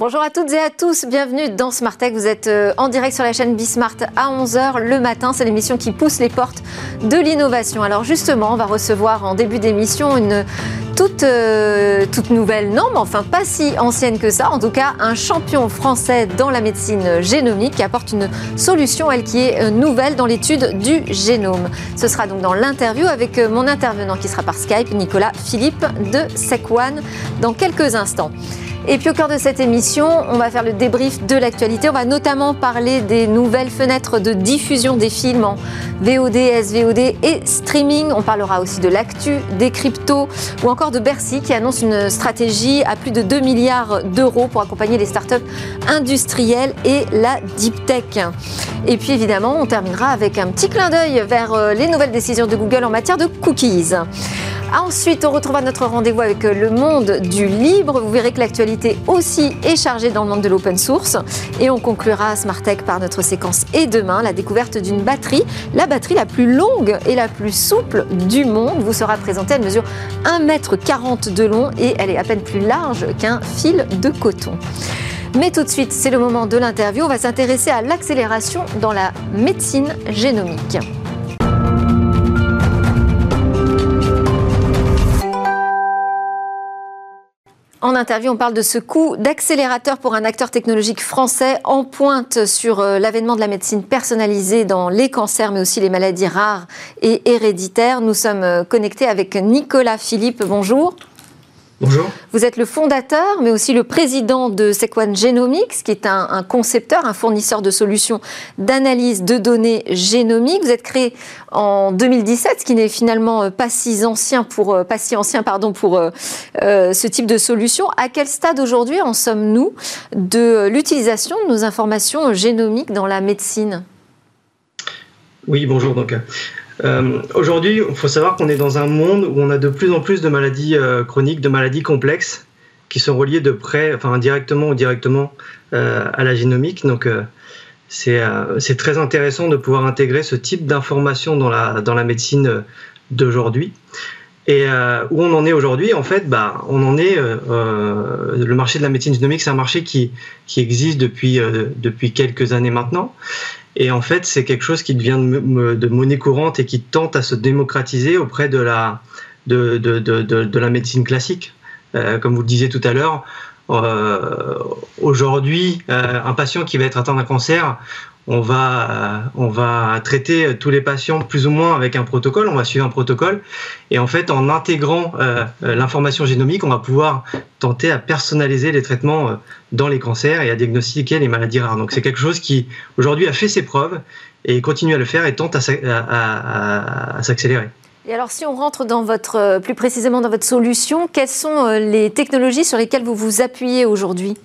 Bonjour à toutes et à tous, bienvenue dans Smart Tech. Vous êtes euh, en direct sur la chaîne Bismart à 11h le matin. C'est l'émission qui pousse les portes de l'innovation. Alors justement, on va recevoir en début d'émission une toute, euh, toute nouvelle, non, mais enfin pas si ancienne que ça. En tout cas, un champion français dans la médecine génomique qui apporte une solution, elle qui est euh, nouvelle dans l'étude du génome. Ce sera donc dans l'interview avec mon intervenant qui sera par Skype, Nicolas Philippe de SecOne, dans quelques instants. Et puis au cœur de cette émission, on va faire le débrief de l'actualité. On va notamment parler des nouvelles fenêtres de diffusion des films en VOD, SVOD et streaming. On parlera aussi de l'actu, des cryptos ou encore de Bercy qui annonce une stratégie à plus de 2 milliards d'euros pour accompagner les startups industrielles et la deep tech. Et puis évidemment, on terminera avec un petit clin d'œil vers euh, les nouvelles décisions de Google en matière de cookies. Ensuite, on retrouvera notre rendez-vous avec le monde du libre. Vous verrez que l'actualité aussi est chargée dans le monde de l'open source. Et on conclura Smart Tech par notre séquence Et demain, la découverte d'une batterie, la batterie la plus longue et la plus souple du monde, vous sera présentée. Elle mesure 1,40 m de long et elle est à peine plus large qu'un fil de coton. Mais tout de suite, c'est le moment de l'interview. On va s'intéresser à l'accélération dans la médecine génomique. En interview, on parle de ce coup d'accélérateur pour un acteur technologique français en pointe sur euh, l'avènement de la médecine personnalisée dans les cancers, mais aussi les maladies rares et héréditaires. Nous sommes euh, connectés avec Nicolas Philippe. Bonjour. Bonjour. Vous êtes le fondateur, mais aussi le président de Sequan Genomics, qui est un, concepteur, un fournisseur de solutions d'analyse de données génomiques. Vous êtes créé en 2017, ce qui n'est finalement euh, pas si ancien pour, euh, pas si ancien, pardon, pour euh, ce type de solution. À quel stade aujourd'hui en sommes-nous de l'utilisation de nos informations génomiques dans la médecine? Oui, bonjour. Donc, euh, aujourd'hui, il faut savoir qu'on est dans un monde où on a de plus en plus de maladies euh, chroniques, de maladies complexes qui sont reliées de près, enfin indirectement ou directement euh, à la génomique. Donc c'est très intéressant de pouvoir intégrer ce type d'informations dans la, médecine d'aujourd'hui. Et où on en est aujourd'hui, en fait, bah, on en est. le marché de la médecine génomique, c'est un marché qui, existe depuis quelques années maintenant. Et en fait, c'est quelque chose qui devient de, monnaie courante et qui tente à se démocratiser auprès de la, de, de, de la médecine classique. Euh, comme vous le disiez tout à l'heure, euh, aujourd'hui, euh, un patient qui va être atteint d'un cancer, on va, euh, on va traiter tous les patients plus ou moins avec un protocole, on va suivre un protocole, et en fait, en intégrant euh, euh, l'information génomique, on va pouvoir tenter à personnaliser les traitements dans les cancers et à diagnostiquer les maladies rares. Donc c'est quelque chose qui, aujourd'hui, a fait ses preuves et continue à le faire et tente à s'accélérer. Et alors, si on rentre dans votre, plus précisément dans votre solution, quelles sont les technologies sur lesquelles vous vous appuyez aujourd'hui?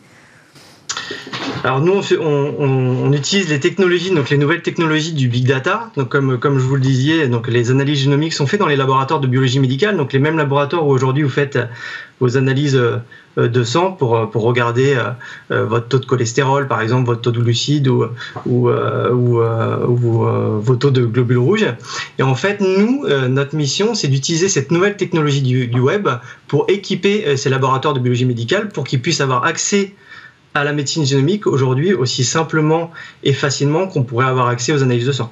Alors nous, on, utilise les technologies, donc les nouvelles technologies du big data. Donc comme, comme je vous le disais, donc les analyses génomiques sont faites dans les laboratoires de biologie médicale, donc les mêmes laboratoires où aujourd'hui vous faites vos analyses euh, de sang pour, pour regarder euh, votre taux de cholestérol, par exemple, votre taux de glucides ou, ou, ou, vos taux de globules rouges. Et en fait, nous, notre mission, c'est d'utiliser cette nouvelle technologie du, du, web pour équiper ces laboratoires de biologie médicale pour qu'ils puissent avoir accès à la médecine génomique aujourd'hui aussi simplement et facilement qu'on pourrait avoir accès aux analyses de sang.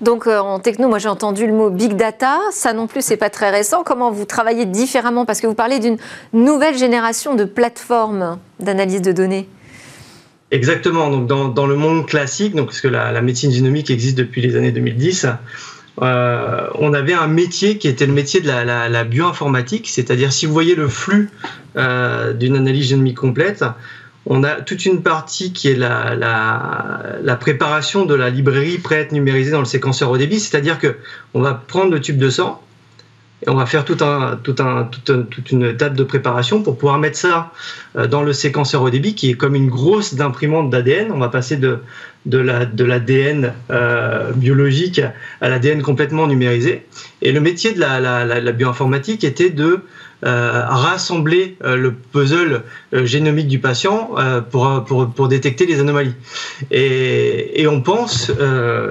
Donc euh, en techno, moi j'ai entendu le mot big data, ça non plus c'est pas très récent. Comment vous travaillez différemment? Parce que vous parlez d'une nouvelle génération de plateformes d'analyse de données. Exactement. Donc dans, dans, le monde classique, donc parce que la, médecine génomique existe depuis les années 2010, euh, on avait un métier qui était le métier de la, la, bioinformatique, c'est-à-dire si vous voyez le flux euh, d'une analyse génomique complète, on a toute une partie qui est la, la, préparation de la librairie prête numérisée dans le séquenceur au débit, c'est-à-dire que on va prendre le tube de sang et on va faire tout un, tout un, toute, une étape de préparation pour pouvoir mettre ça euh, dans le séquenceur au débit qui est comme une grosse d'imprimante d'ADN. On va passer de, de l'ADN la, euh, biologique à l'ADN complètement numérisé. Et le métier de la bioinformatique était de rassembler le puzzle génomique du patient pour, pour, pour, détecter les anomalies. Et, et on pense,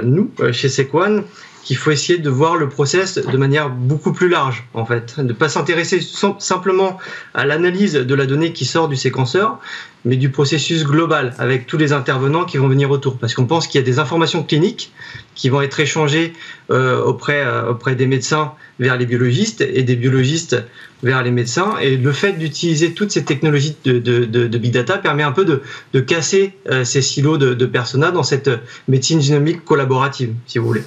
nous, chez Sequan, qu'il faut essayer de voir le process de manière beaucoup plus large, en fait. Ne pas s'intéresser simplement à l'analyse de la donnée qui sort du séquenceur, mais du processus global, avec tous les intervenants qui vont venir autour. Parce qu'on pense qu'il y a des informations cliniques qui vont être échangées euh, auprès, euh, auprès des médecins vers les biologistes et des biologistes vers les médecins. Et le fait d'utiliser toutes ces technologies de, big data permet un peu de, de casser euh, ces silos de, de persona dans cette médecine génomique collaborative, si vous voulez.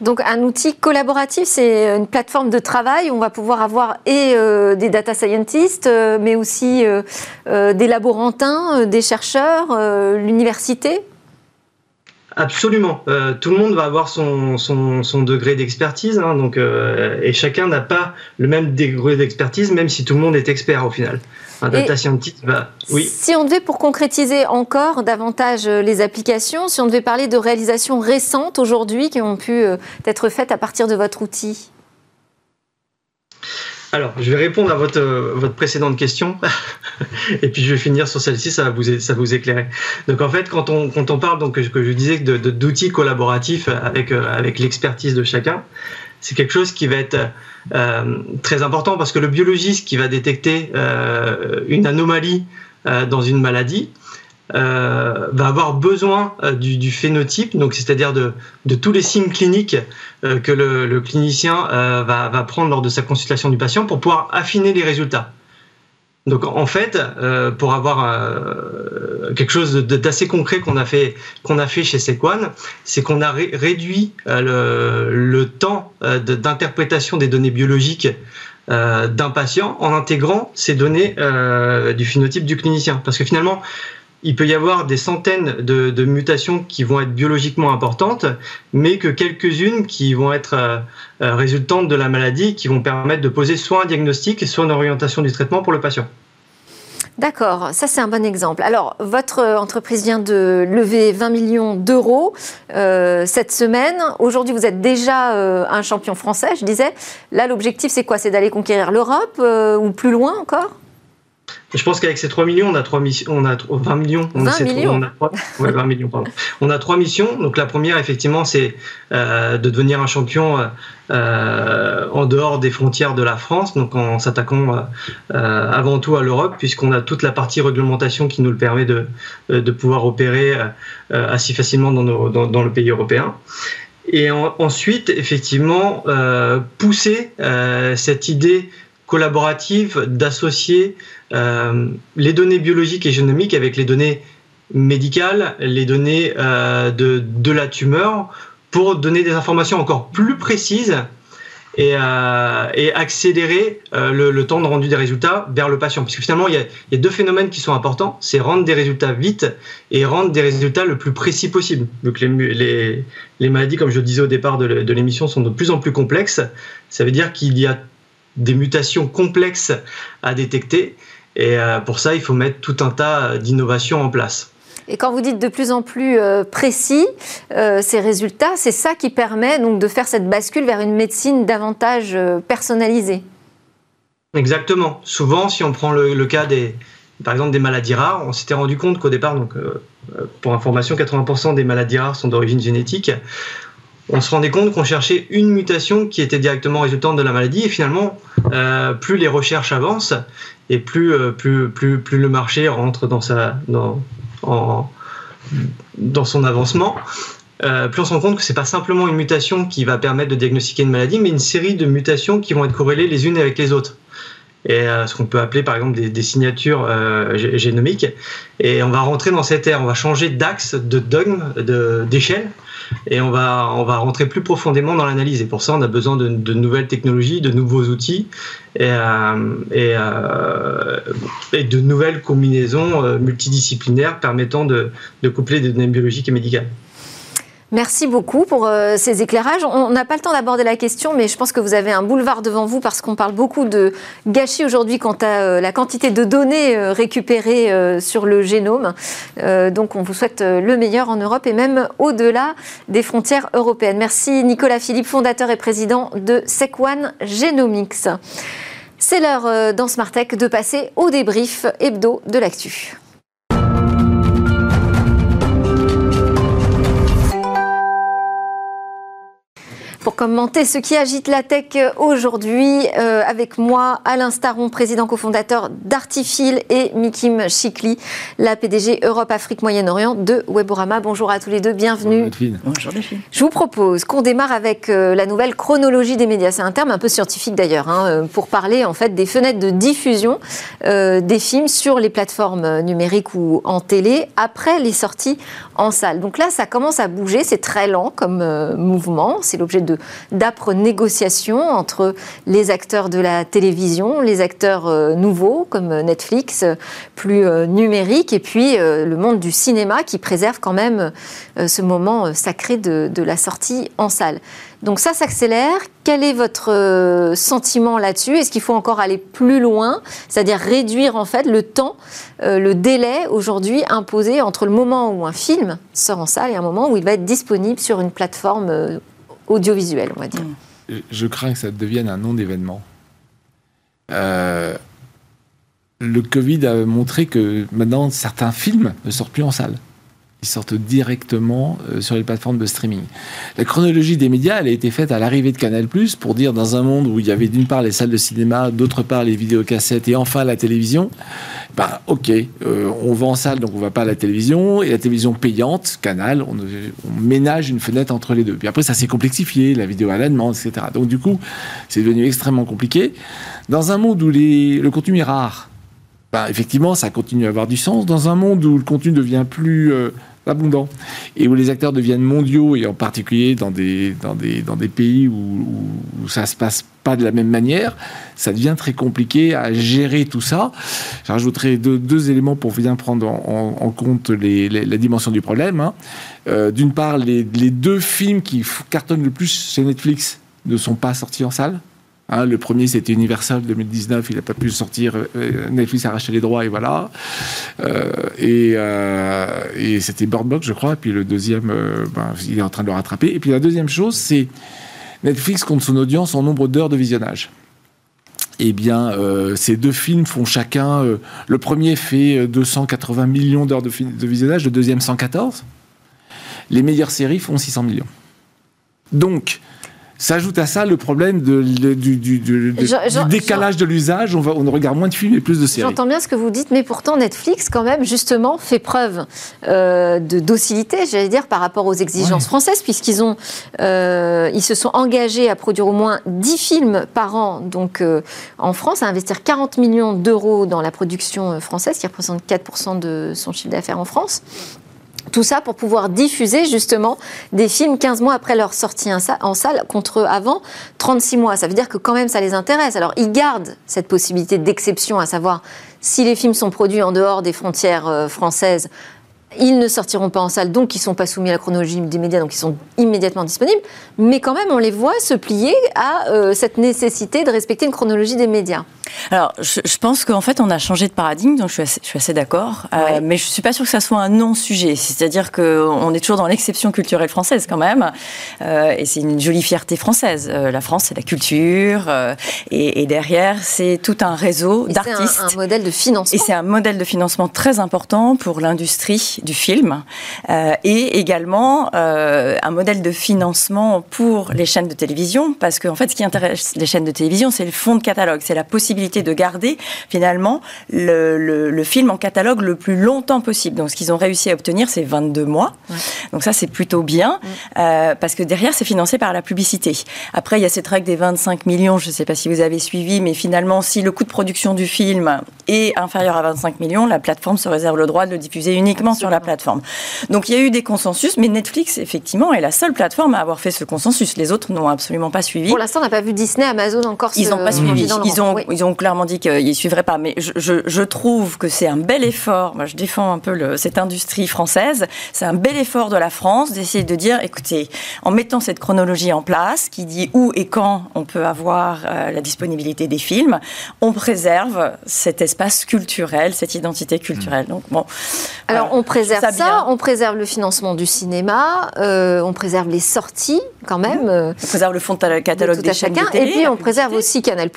Donc un outil collaboratif, c'est une plateforme de travail où on va pouvoir avoir et euh, des data scientists, euh, mais aussi euh, des laborantins, des chercheurs, l'université Absolument. tout le monde va avoir son, degré d'expertise, hein, et chacun n'a pas le même degré d'expertise, même si tout le monde est expert au final. Oui. Si on devait, pour concrétiser encore davantage euh, les applications, si on devait parler de réalisations récentes aujourd'hui qui ont pu euh, être faites à partir de votre outil? Alors, je vais répondre à votre, euh, votre précédente question, et puis je vais finir sur celle-ci, ça va vous, ça vous éclairer. Donc, en fait, quand on, quand on parle, donc, que je disais, d'outils collaboratifs avec, avec l'expertise de chacun, c'est quelque chose qui va être euh, très important parce que le biologiste qui va détecter euh, une anomalie euh, dans une maladie va avoir besoin du, phénotype, donc c'est-à-dire de, tous les signes cliniques que le, clinicien va, va, prendre lors de sa consultation du patient pour pouvoir affiner les résultats. Donc en fait, euh, pour avoir euh, quelque chose d'assez concret qu'on a fait qu'on a fait chez Sequan, c'est qu'on a réduit euh, le, temps d'interprétation des données biologiques d'un patient en intégrant ces données du phénotype du clinicien. Parce que finalement, il peut y avoir des centaines de, mutations qui vont être biologiquement importantes, mais que quelques-unes qui vont être euh, euh, résultantes de la maladie, qui vont permettre de poser soit un diagnostic, soit une orientation du traitement pour le patient. D'accord, ça c'est un bon exemple. Alors, votre entreprise vient de lever 20 millions d'euros euh, cette semaine. Aujourd'hui, vous êtes déjà un champion français, je disais. Là, l'objectif, c'est quoi? C'est d'aller conquérir l'Europe ou plus loin encore? Je pense qu'avec ces 3 millions, on a, 3 missions, on a 20 millions. On 20 millions on a 3, ouais, 20 millions, pardon. On a 3 missions. Donc la première, effectivement, c'est euh, de devenir un champion euh, en dehors des frontières de la France, donc en s'attaquant euh, avant tout à l'Europe, puisqu'on a toute la partie réglementation qui nous le permet de, de pouvoir opérer assez facilement dans, nos, dans, dans, le pays européen. Et en, ensuite, effectivement, pousser cette idée collaborative d'associer euh, les données biologiques et génomiques avec les données médicales, les données euh, de, de, la tumeur, pour donner des informations encore plus précises et, euh, accélérer le, temps de rendu des résultats vers le patient. Parce que finalement, il y a, il y a deux phénomènes qui sont importants, c'est rendre des résultats vite et rendre des résultats le plus précis possible. Donc les, les, les maladies, comme je le disais au départ de l'émission, sont de plus en plus complexes. Ça veut dire qu'il y a des mutations complexes à détecter. Et euh, pour ça, il faut mettre tout un tas d'innovations en place. Et quand vous dites de plus en plus euh, précis euh, ces résultats, c'est ça qui permet donc de faire cette bascule vers une médecine davantage personnalisée. Exactement. Souvent, si on prend le, cas des, par exemple, des maladies rares, on s'était rendu compte qu'au départ, donc, pour information, 80% des maladies rares sont d'origine génétique on se rendait compte qu'on cherchait une mutation qui était directement résultante de la maladie et finalement euh, plus les recherches avancent et plus, euh, plus, plus, plus le marché rentre dans, son avancement, euh, plus on se rend compte que c'est pas simplement une mutation qui va permettre de diagnostiquer une maladie, mais une série de mutations qui vont être corrélées les unes avec les autres et ce qu'on peut appeler par exemple des, signatures génomiques. Et on va rentrer dans cette ère, on va changer d'axe, de dogme, d'échelle, et on va, on rentrer plus profondément dans l'analyse. Et pour ça, on a besoin de, nouvelles technologies, de nouveaux outils et, euh, euh, de nouvelles combinaisons euh, multidisciplinaires permettant de, de coupler des données biologiques et médicales. Merci beaucoup pour euh, ces éclairages. On n'a pas le temps d'aborder la question, mais je pense que vous avez un boulevard devant vous parce qu'on parle beaucoup de gâchis aujourd'hui quant à euh, la quantité de données euh, récupérées sur le génome. donc on vous souhaite le meilleur en Europe et même au-delà des frontières européennes. Merci Nicolas Philippe, fondateur et président de Sequan Genomics. C'est l'heure dans Smart Tech de passer au débrief hebdo de l'actu. Pour commenter ce qui agite la tech aujourd'hui. Euh, avec moi, Alain Staron, président cofondateur d'Artifil et Mikim Chikli, la PDG Europe-Afrique Moyen-Orient de Weborama. Bonjour à tous les deux, bienvenue. Bonjour Delphine. Je vous propose qu'on démarre avec euh, la nouvelle chronologie des médias. C'est un terme un peu scientifique d'ailleurs, hein, euh, pour parler en fait des fenêtres de diffusion des films sur les plateformes numériques ou en télé après les sorties en salle. Donc là, ça commence à bouger, c'est très lent comme mouvement, c'est l'objet de d'âpres négociations entre les acteurs de la télévision, les acteurs euh, nouveaux comme Netflix, plus euh, numériques, et puis euh, le monde du cinéma qui préserve quand même ce moment sacré de, de la sortie en salle. Donc ça s'accélère. Quel est votre sentiment là-dessus? Est-ce qu'il faut encore aller plus loin, c'est-à-dire réduire en fait le temps, le délai aujourd'hui imposé entre le moment où un film sort en salle et un moment où il va être disponible sur une plateforme audiovisuel, on va dire. Je crains que ça devienne un non-événement. Euh, le Covid a montré que maintenant certains films ne sortent plus en salle ils sortent directement euh, sur les plateformes de streaming. La chronologie des médias, elle a été faite à l'arrivée de Canal+, pour dire dans un monde où il y avait d'une part les salles de cinéma, d'autre part les vidéocassettes et enfin la télévision, ben ok, euh, on va en salle donc on va pas à la télévision, et la télévision payante, Canal, on, ménage une fenêtre entre les deux. Puis après ça s'est complexifié, la vidéo à la demande, etc. Donc du coup, c'est devenu extrêmement compliqué. Dans un monde où le contenu est rare, effectivement, ça continue à avoir du sens. Dans un monde où le contenu devient plus euh, abondant et où les acteurs deviennent mondiaux et en particulier dans des, dans des, dans des pays où, où, ça se passe pas de la même manière, ça devient très compliqué à gérer tout ça. J'ajouterai deux, éléments pour bien prendre en, compte la dimension du problème. Hein. Euh, d'une part, les deux films qui cartonnent le plus chez Netflix ne sont pas sortis en salle. Hein, le premier, c'était Universal 2019, il n'a pas pu sortir. Euh, Netflix a racheté les droits et voilà. Euh, et, euh, c'était Bird Box, je crois. Et puis le deuxième, ben, il est en train de le rattraper. Et puis la deuxième chose, c'est Netflix compte son audience en nombre d'heures de visionnage. Eh bien, ces deux films font chacun. le premier fait 280 millions d'heures de visionnage, le deuxième 114. Les meilleures séries font 600 millions. Donc, S'ajoute à ça le problème de, du, décalage de l'usage. On, on regarde moins de films et plus de séries. J'entends bien ce que vous dites, mais pourtant Netflix, quand même, justement, fait preuve euh, de docilité, j'allais dire, par rapport aux exigences françaises, puisqu'ils ont, euh, ils se sont engagés à produire au moins 10 films par an, donc euh, en France, à investir 40 millions d'euros dans la production française, qui représente 4% de son chiffre d'affaires en France. Tout ça pour pouvoir diffuser justement des films 15 mois après leur sortie en salle contre avant 36 mois. Ça veut dire que quand même ça les intéresse. Alors ils gardent cette possibilité d'exception, à savoir si les films sont produits en dehors des frontières euh, françaises, ils ne sortiront pas en salle, donc ils ne sont pas soumis à la chronologie des médias, donc ils sont immédiatement disponibles. Mais quand même, on les voit se plier à euh, cette nécessité de respecter une chronologie des médias. Alors, je, pense qu'en fait, on a changé de paradigme, donc je suis assez, d'accord. Euh, mais je ne suis pas sûre que ça soit un non-sujet. C'est-à-dire qu'on est toujours dans l'exception culturelle française, quand même. Euh, et c'est une jolie fierté française. la France, c'est la culture. Et, derrière, c'est tout un réseau d'artistes. C'est un modèle de financement. Et c'est un modèle de financement très important pour l'industrie du film et également un modèle de financement pour les chaînes de télévision parce qu'en en fait ce qui intéresse les chaînes de télévision c'est le fond de catalogue, c'est la possibilité de garder finalement le, le, film en catalogue le plus longtemps possible. Donc ce qu'ils ont réussi à obtenir c'est 22 mois. Donc ça c'est plutôt bien euh, parce que derrière c'est financé par la publicité. Après il y a cette règle des 25 millions, je ne sais pas si vous avez suivi, mais finalement si le coût de production du film est inférieur à 25 millions, la plateforme se réserve le droit de le diffuser uniquement sur la plateforme. Donc il y a eu des consensus, mais Netflix, effectivement, est la seule plateforme à avoir fait ce consensus. Les autres n'ont absolument pas suivi. Pour l'instant, on n'a pas vu Disney, Amazon encore. Ils n'ont pas suivi. Ils ont, ils ont clairement dit qu'ils ne suivraient pas. Mais je, je, trouve que c'est un bel effort. Moi, je défends un peu le, cette industrie française. C'est un bel effort de la France d'essayer de dire, écoutez, en mettant cette chronologie en place, qui dit où et quand on peut avoir euh, la disponibilité des films, on préserve cet espace culturel, cette identité culturelle. Donc bon. Alors on préserve préserve ça, on préserve le financement du cinéma, euh, on préserve les sorties quand même. on préserve le fond de catalogue de des chacun, et puis on préserve aussi Canal+,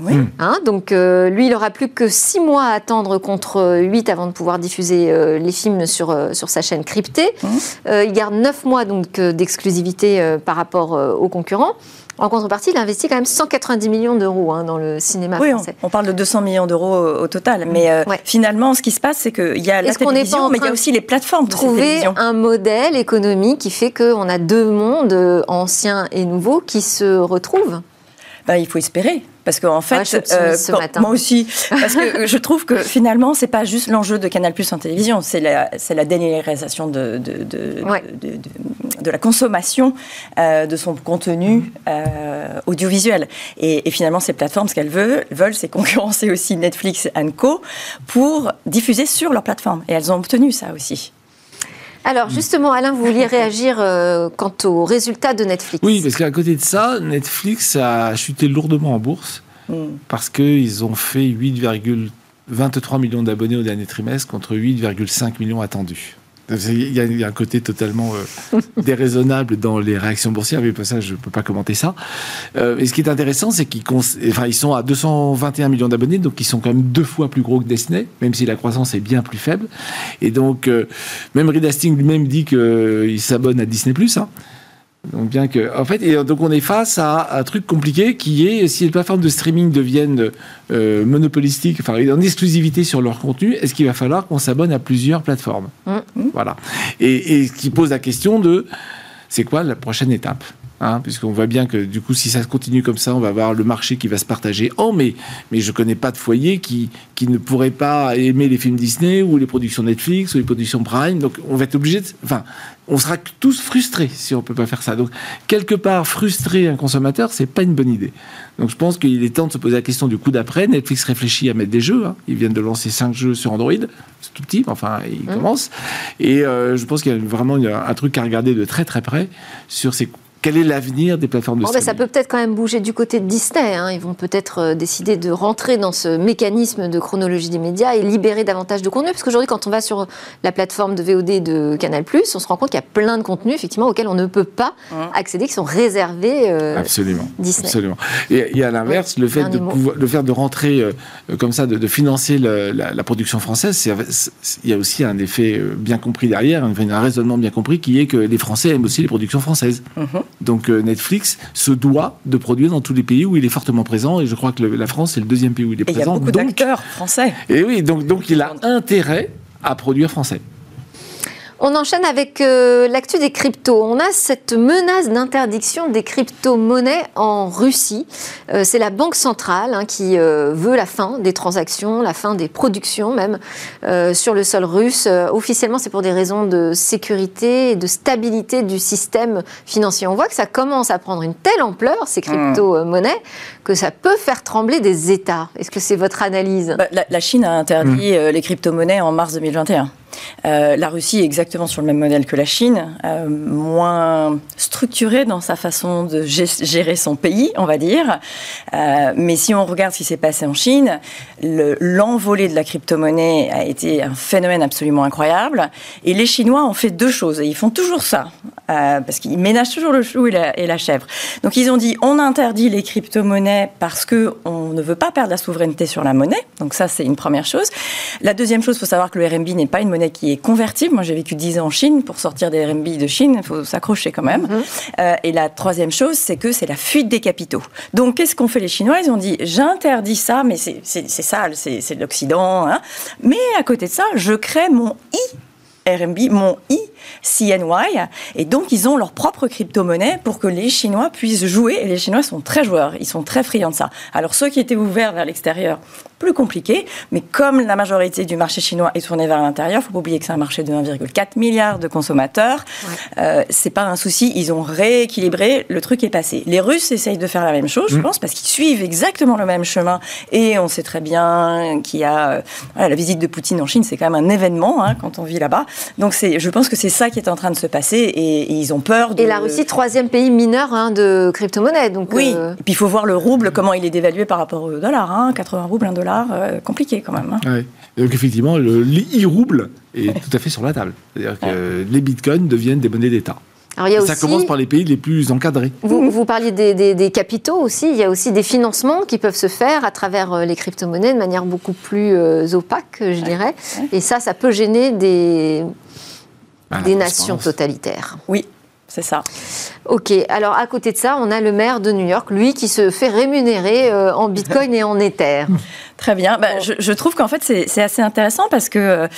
Oui. Hmm. Hein, donc lui, il aura plus que 6 mois à attendre contre 8 avant de pouvoir diffuser les films sur, sur sa chaîne cryptée. Hmm. il garde 9 mois donc d'exclusivité par rapport aux concurrents. En contrepartie, il a investi quand même 190 millions d'euros hein, dans le cinéma oui, français. On, on, parle de 200 millions d'euros au, total. Mais euh, finalement, ce qui se passe, c'est qu'il y a la télévision, mais il y a aussi les plateformes de trouver un modèle économique qui fait qu'on a deux mondes, euh, anciens et nouveaux, qui se retrouvent. Bah, il faut espérer. Parce qu'en fait, euh, moi aussi, parce que je trouve que finalement, c'est pas juste l'enjeu de Canal Plus en télévision, c'est la, c'est la de, de, de, de, la consommation euh, de son contenu euh, audiovisuel. Et, finalement, ces plateformes, ce qu'elles veulent, veulent, c'est concurrencer aussi Netflix et Co pour diffuser sur leur plateforme. Et elles ont obtenu ça aussi. Alors justement, Alain, vous vouliez réagir euh, quant aux résultats de Netflix Oui, parce qu'à côté de ça, Netflix a chuté lourdement en bourse hmm. parce qu'ils ont fait 8,23 millions d'abonnés au dernier trimestre contre 8,5 millions attendus. Il y, a, un côté totalement euh, déraisonnable dans les réactions boursières, mais pour ça, je ne peux pas commenter ça. Euh, et ce qui est intéressant, c'est qu'ils enfin, ils sont à 221 millions d'abonnés, donc ils sont quand même deux fois plus gros que Disney, même si la croissance est bien plus faible. Et donc, euh, même Reed Hastings lui-même dit qu'il s'abonne à Disney+. Hein. Donc bien que, en fait, et donc on est face à un truc compliqué qui est si les plateformes de streaming deviennent euh, monopolistiques, enfin en exclusivité sur leur contenu, est-ce qu'il va falloir qu'on s'abonne à plusieurs plateformes? Mm. Voilà. Et, et, ce qui pose la question de c'est quoi la prochaine étape? Hein, puisqu'on voit bien que du coup, si ça continue comme ça, on va avoir le marché qui va se partager en mais, mais je connais pas de foyer qui, qui ne pourrait pas aimer les films Disney ou les productions Netflix ou les productions Prime. Donc, on va être obligé de, enfin, on sera tous frustrés si on peut pas faire ça. Donc, quelque part, frustrer un consommateur, c'est pas une bonne idée. Donc, je pense qu'il est temps de se poser la question du coup d'après. Netflix réfléchit à mettre des jeux. Hein. Ils viennent de lancer cinq jeux sur Android. C'est tout petit, mais enfin, ils mmh. commencent. Et euh, je pense qu'il y a vraiment un truc à regarder de très très près sur ces quel est l'avenir des plateformes de streaming Ça peut peut-être quand même bouger du côté de Disney. Hein. Ils vont peut-être euh, décider de rentrer dans ce mécanisme de chronologie des médias et libérer davantage de contenu. Parce qu'aujourd'hui, quand on va sur la plateforme de VOD de Canal+, on se rend compte qu'il y a plein de contenus effectivement auxquels on ne peut pas accéder, qui sont réservés euh, Absolument. Disney. Absolument. Et, à l'inverse, le fait de pouvoir, le faire de rentrer euh, comme ça, de, financer la, production française, il y a aussi un effet bien compris derrière, un, un raisonnement bien compris, qui est que les Français aiment aussi les productions françaises. Mhm. Donc euh, Netflix se doit de produire dans tous les pays où il est fortement présent. Et je crois que la France, c'est le deuxième pays où il est présent. Il y a beaucoup d'acteurs français. Et oui, donc, donc il a intérêt à produire français. On enchaîne avec euh, l'actu des cryptos. On a cette menace d'interdiction des crypto-monnaies en Russie. Euh, c'est la Banque centrale hein, qui euh, veut la fin des transactions, la fin des productions même sur le sol russe. officiellement, c'est pour des raisons de sécurité et de stabilité du système financier. On voit que ça commence à prendre une telle ampleur, ces hmm. crypto-monnaies, que ça peut faire trembler des États. Est-ce que c'est votre analyse? Bah, la, Chine a interdit hmm. les crypto-monnaies en mars 2021. Euh, la Russie est exactement sur le même modèle que la Chine, euh, moins structurée dans sa façon de gérer son pays, on va dire. Euh, mais si on regarde ce qui s'est passé en Chine, l'envolée de la crypto-monnaie a été un phénomène absolument incroyable. Et les Chinois ont fait deux choses, et ils font toujours ça, parce qu'ils ménagent toujours le chou et la, et la, chèvre. Donc ils ont dit, on interdit les crypto-monnaies parce qu'on ne veut pas perdre la souveraineté sur la monnaie. Donc ça, c'est une première chose. La deuxième chose, il faut savoir que le RMB n'est pas une monnaie qui est convertible. Moi, j'ai vécu 10 ans en Chine. Pour sortir des RMB de Chine, il faut s'accrocher quand même. Mhm. Euh, et la troisième chose, c'est que c'est la fuite des capitaux. Donc, qu'est-ce qu'ont fait les Chinois? Ils ont dit j'interdis ça, mais c'est sale, c'est de l'Occident. Hein. Mais à côté de ça, je crée mon I RMB, mon I CNY. Et donc, ils ont leur propre crypto-monnaie pour que les Chinois puissent jouer. Et les Chinois sont très joueurs, ils sont très friands de ça. Alors, ceux qui étaient ouverts vers l'extérieur, plus compliqué. Mais comme la majorité du marché chinois est tournée vers l'intérieur, il faut pas oublier que c'est un marché de 1,4 milliard de consommateurs. Euh, c'est pas un souci. Ils ont rééquilibré. Le truc est passé. Les Russes essayent de faire la même chose, je mm. pense, parce qu'ils suivent exactement le même chemin. Et on sait très bien qu'il y a euh, la visite de Poutine en Chine, c'est quand même un événement hein, quand on vit là-bas. Donc c'est, je pense que c'est ça qui est en train de se passer et, ils ont peur. De... Et la Russie, troisième pays mineur hein, de crypto-monnaie. Donc, oui. Euh, et puis il faut voir le rouble, comment il est dévalué par rapport au dollar. Hein, 80 roubles, un dollar, euh, compliqué quand même. Hein. Donc effectivement, le e-rouble est tout à fait sur la table. C'est-à-dire que les bitcoins deviennent des monnaies d'État. Alors, il y a ça aussi, commence par les pays les plus encadrés. vous, vous parliez des, des- des capitaux aussi, il y a aussi des financements qui peuvent se faire à travers euh, les crypto-monnaies de manière beaucoup plus euh, opaque, je dirais. Et ça, ça peut gêner des, Bah, des nations totalitaires. Oui, c'est ça. Ok, alors à côté de ça, on a le maire de New York, lui, qui se fait rémunérer euh, en bitcoin et en ether. Très bien. Bah, je, je trouve qu'en fait, c'est assez intéressant parce que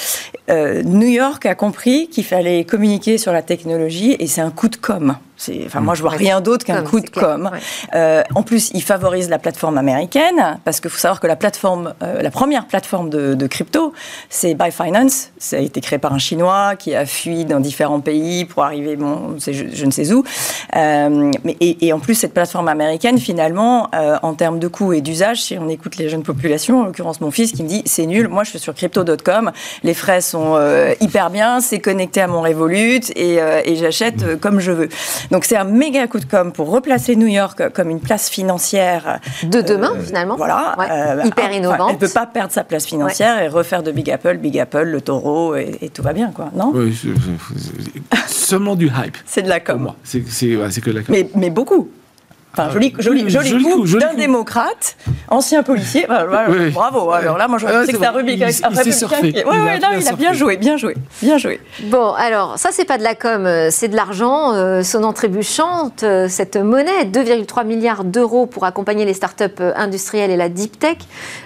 euh, New York a compris qu'il fallait communiquer sur la technologie et c'est un coup de com'. Enfin, moi, je vois rien d'autre qu'un coup de com'. ouais. Euh, en plus, il favorise la plateforme américaine parce qu'il faut savoir que la plateforme, euh, la première plateforme de, de crypto, c'est Byfinance. Ça a été créé par un Chinois qui a fui dans différents pays pour arriver, bon, je, je ne sais où. Euh, mais, et, et en plus, cette plateforme américaine, finalement, en termes de coûts et d'usage, si on écoute les jeunes populations, en l'occurrence mon fils qui me dit c'est nul, moi je suis sur crypto.com, les frais sont euh, hyper bien, c'est connecté à mon Revolut et, euh, et j'achète euh, comme je veux. Donc c'est un méga coup de com pour replacer New York comme une place financière De demain, finalement. voilà, Ouais, euh, hyper enfin, innovante. Elle ne peut pas perdre sa place financière et refaire de Big Apple, Big Apple, le taureau et, et tout va bien, quoi. Non? Oui, seulement du hype. C'est de la Pour com. moi, c'est que de la com. Mais, mais beaucoup. Enfin, Ah, joli, joli, joli- joli, joli coup, d'un démocrate, ancien policier. Bah, Oui. Bravo. Alors là, moi, je c'est que c'était un républicain. Il- un il surfé. qui- Ouais, Il a non, bien il a bien surfé. joué, bien joué, bien joué. Bon, alors, ça, c'est pas de la com, euh, c'est de l'argent euh, sonnant trébuchante. euh, Cette monnaie, 2,3 milliards d'euros pour accompagner les startups euh, industrielles et la deep tech,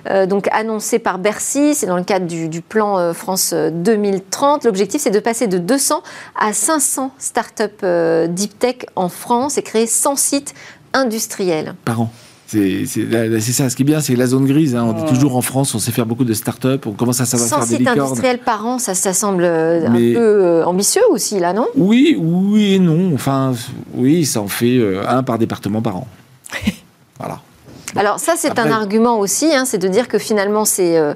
euh, donc annoncée par Bercy, c'est dans le cadre du, du plan euh, France euh, 2030. L'objectif, c'est de passer de 200 à 500 startups euh, deep tech en France et créer 100 sites industriels. par an. C'est ça. Ce qui est bien, c'est la zone grise. hein. On est toujours en France, on sait faire beaucoup de start-up, on commence à savoir 100 faire des sites licornes. industriels par an, ça, ça semble euh, Mais- un peu euh, ambitieux aussi, là, non? Oui, oui et non. Enfin, oui, ça en fait euh, un par département par an. voilà. Alors ça, c'est un argument aussi, hein, c'est de dire que finalement, ces, euh,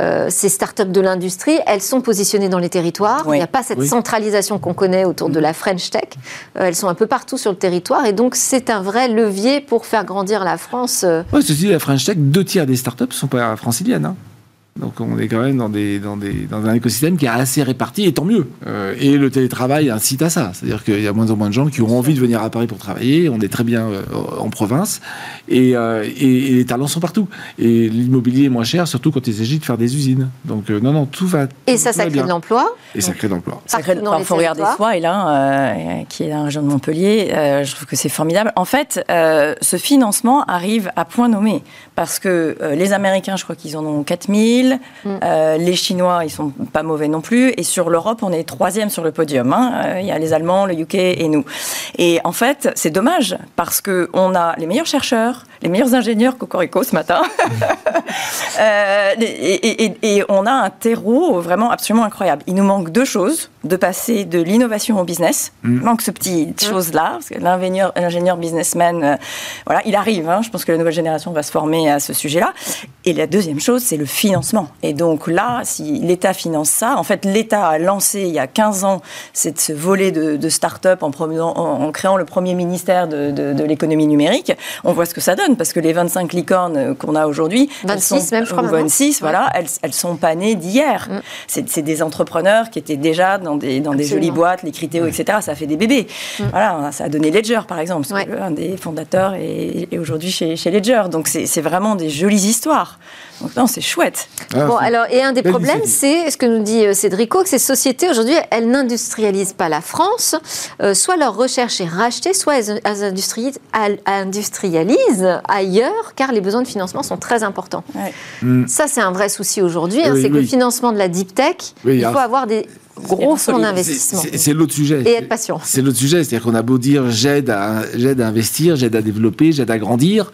euh, ces startups de l'industrie, elles sont positionnées dans les territoires. Oui. Il n'y a pas cette Oui. centralisation qu'on connaît autour de la French Tech. Euh, elles sont un peu partout sur le territoire et donc c'est un vrai levier pour faire grandir la France. euh. Ouais, ceci la French Tech, deux tiers des startups ne sont pas franciliennes. hein. Donc on est quand même dans, des, dans, des, dans un écosystème qui est assez réparti, et tant mieux. Euh, et le télétravail incite à ça. C'est-à-dire qu'il y a moins en moins de gens qui ont envie de venir à Paris pour travailler. On est très bien euh, en province. Et, euh, et- et les talents sont partout. Et l'immobilier est moins cher, surtout quand il s'agit de faire des usines. Donc euh, non, non, tout va. Et tout ça, ça crée de l'emploi. Et ça crée de l'emploi. Les faut regarder. Swile, hein, euh, qui est dans la région de Montpellier. Euh, je trouve que c'est formidable. En fait, euh, ce financement arrive à point nommé parce que euh, les Américains, je crois qu'ils en ont 4000. Mm. Euh, les Chinois, ils sont pas mauvais non plus. Et sur l'Europe, on est troisième sur le podium. hein. Euh, Il y a les Allemands, le UK et nous. Et en fait, c'est dommage parce que on a les meilleurs chercheurs, les meilleurs ingénieurs Cocorico ce matin. Euh, et, et- et- et on a un terreau vraiment absolument incroyable. Il nous manque deux choses de passer de l'innovation au business. Mm. Il manque ce petit chose-là, parce que l'ingénieur, l'ingénieur businessman, euh, voilà, il arrive. hein. je pense que la nouvelle génération va se former à ce sujet-là. Et la deuxième chose, c'est le financement. Et donc là, si l'État finance ça, en fait, l'État a lancé il y a 15 ans cette ce volet de, de start-up en, promenant- en, en créant le premier ministère de, de- de l'économie numérique. On voit ce que ça donne, parce que les 25 licornes euh, qu'on a aujourd'hui, elles 26 sont- même, je crois, ou maintenant. 26, voilà, elles, elles sont pas nées d'hier. Mm. C'est des entrepreneurs qui étaient déjà dans des, dans des Absolument. jolies boîtes, les Critéo, etc. Ça fait des bébés. Voilà, ça a donné Ledger, par exemple, parce que Ouais. un des fondateurs est, est aujourd'hui chez, chez Ledger. Donc c'est vraiment des jolies histoires. Donc non, c'est chouette. Ah, Bon, alors, et un des problèmes, c'est ce que nous dit euh, Cédrico, que ces sociétés, aujourd'hui, elles n'industrialisent pas la France. Euh, soit leur recherche est rachetée, soit elles, elles industrialisent, elles industrialisent ailleurs, car les besoins de financement sont très importants. Ouais. Mm. Ça, c'est un vrai souci aujourd'hui. hein, Oui, c'est que le financement de la deep tech, Oui, il alors- faut avoir des gros fonds d'investissement. C'est- l'autre sujet. Et être patient. C'est l'autre sujet. C'est-à-dire qu'on a beau dire j'aide à, à investir, j'aide à développer, j'aide à grandir.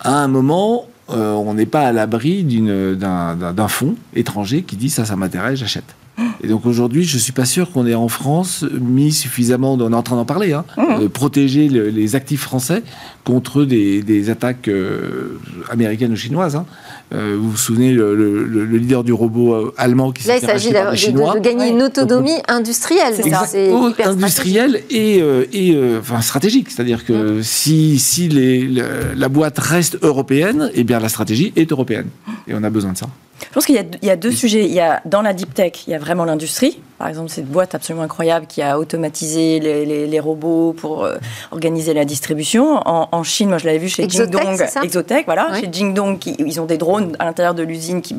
À un moment, on n'est pas à l'abri d'un fonds étranger qui dit ça, ça m'intéresse, j'achète. Et donc aujourd'hui, je suis pas sûr qu'on ait en France mis suffisamment, on est en train d'en parler, hein, euh, protéger le- les actifs français contre des, des attaques euh, américaines ou chinoises. hein. Euh, vous vous souvenez, le, le- le- le leader du robot allemand qui Là, s'est il fait s'agit par d'avoir- des de, Chinois. de gagner une autonomie industrielle. C'est ça. C'est Exact- hyper stratégique. industriel et, euh, et euh, enfin, stratégique. C'est-à-dire que si, si les, le- la boîte reste européenne, eh bien la stratégie est européenne. Et on a besoin de ça. Je pense qu'il y, a- il y a deux sujets. Il y a, dans la deep tech, il y a vraiment l'industrie. Par exemple, cette boîte absolument incroyable qui a automatisé les, robots pour euh, organiser la distribution. En, Chine, moi je l'avais vu chez Jingdong, Exotech, voilà, chez Jingdong, ils ont des drones à l'intérieur de l'usine qui,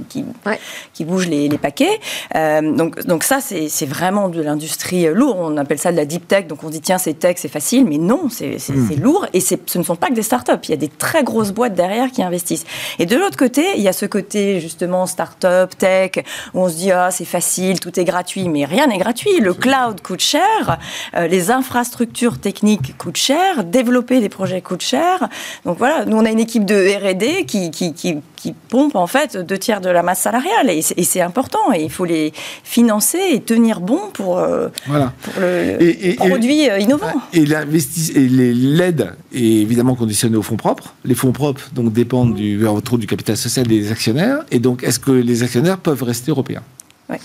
qui, bougent les, paquets. Euh, donc, donc ça, c'est vraiment de l'industrie lourde. On appelle ça de la deep tech. Donc on dit tiens, c'est tech, c'est facile, mais non, c'est hmm. lourd. Et ce ne sont pas que des startups. Il y a des très grosses boîtes derrière qui investissent. Et de l'autre côté, il y a ce côté justement start-up, tech, où on se dit ah c'est facile, tout est gratuit, mais rien n'est gratuit. Le cloud coûte cher, euh, les infrastructures techniques coûtent cher, développer des projets coûte cher. Donc voilà, nous on a une équipe de R&D qui, qui, qui, qui, pompe en fait deux tiers de la masse salariale et c'est important et il faut les financer et tenir bon pour, euh, voilà. pour le, produit euh, innovant. Et l'aide est évidemment conditionnée aux fonds propres. Les fonds propres donc dépendent du retour du capital social des actionnaires et donc est-ce que les actionnaires peuvent rester européens?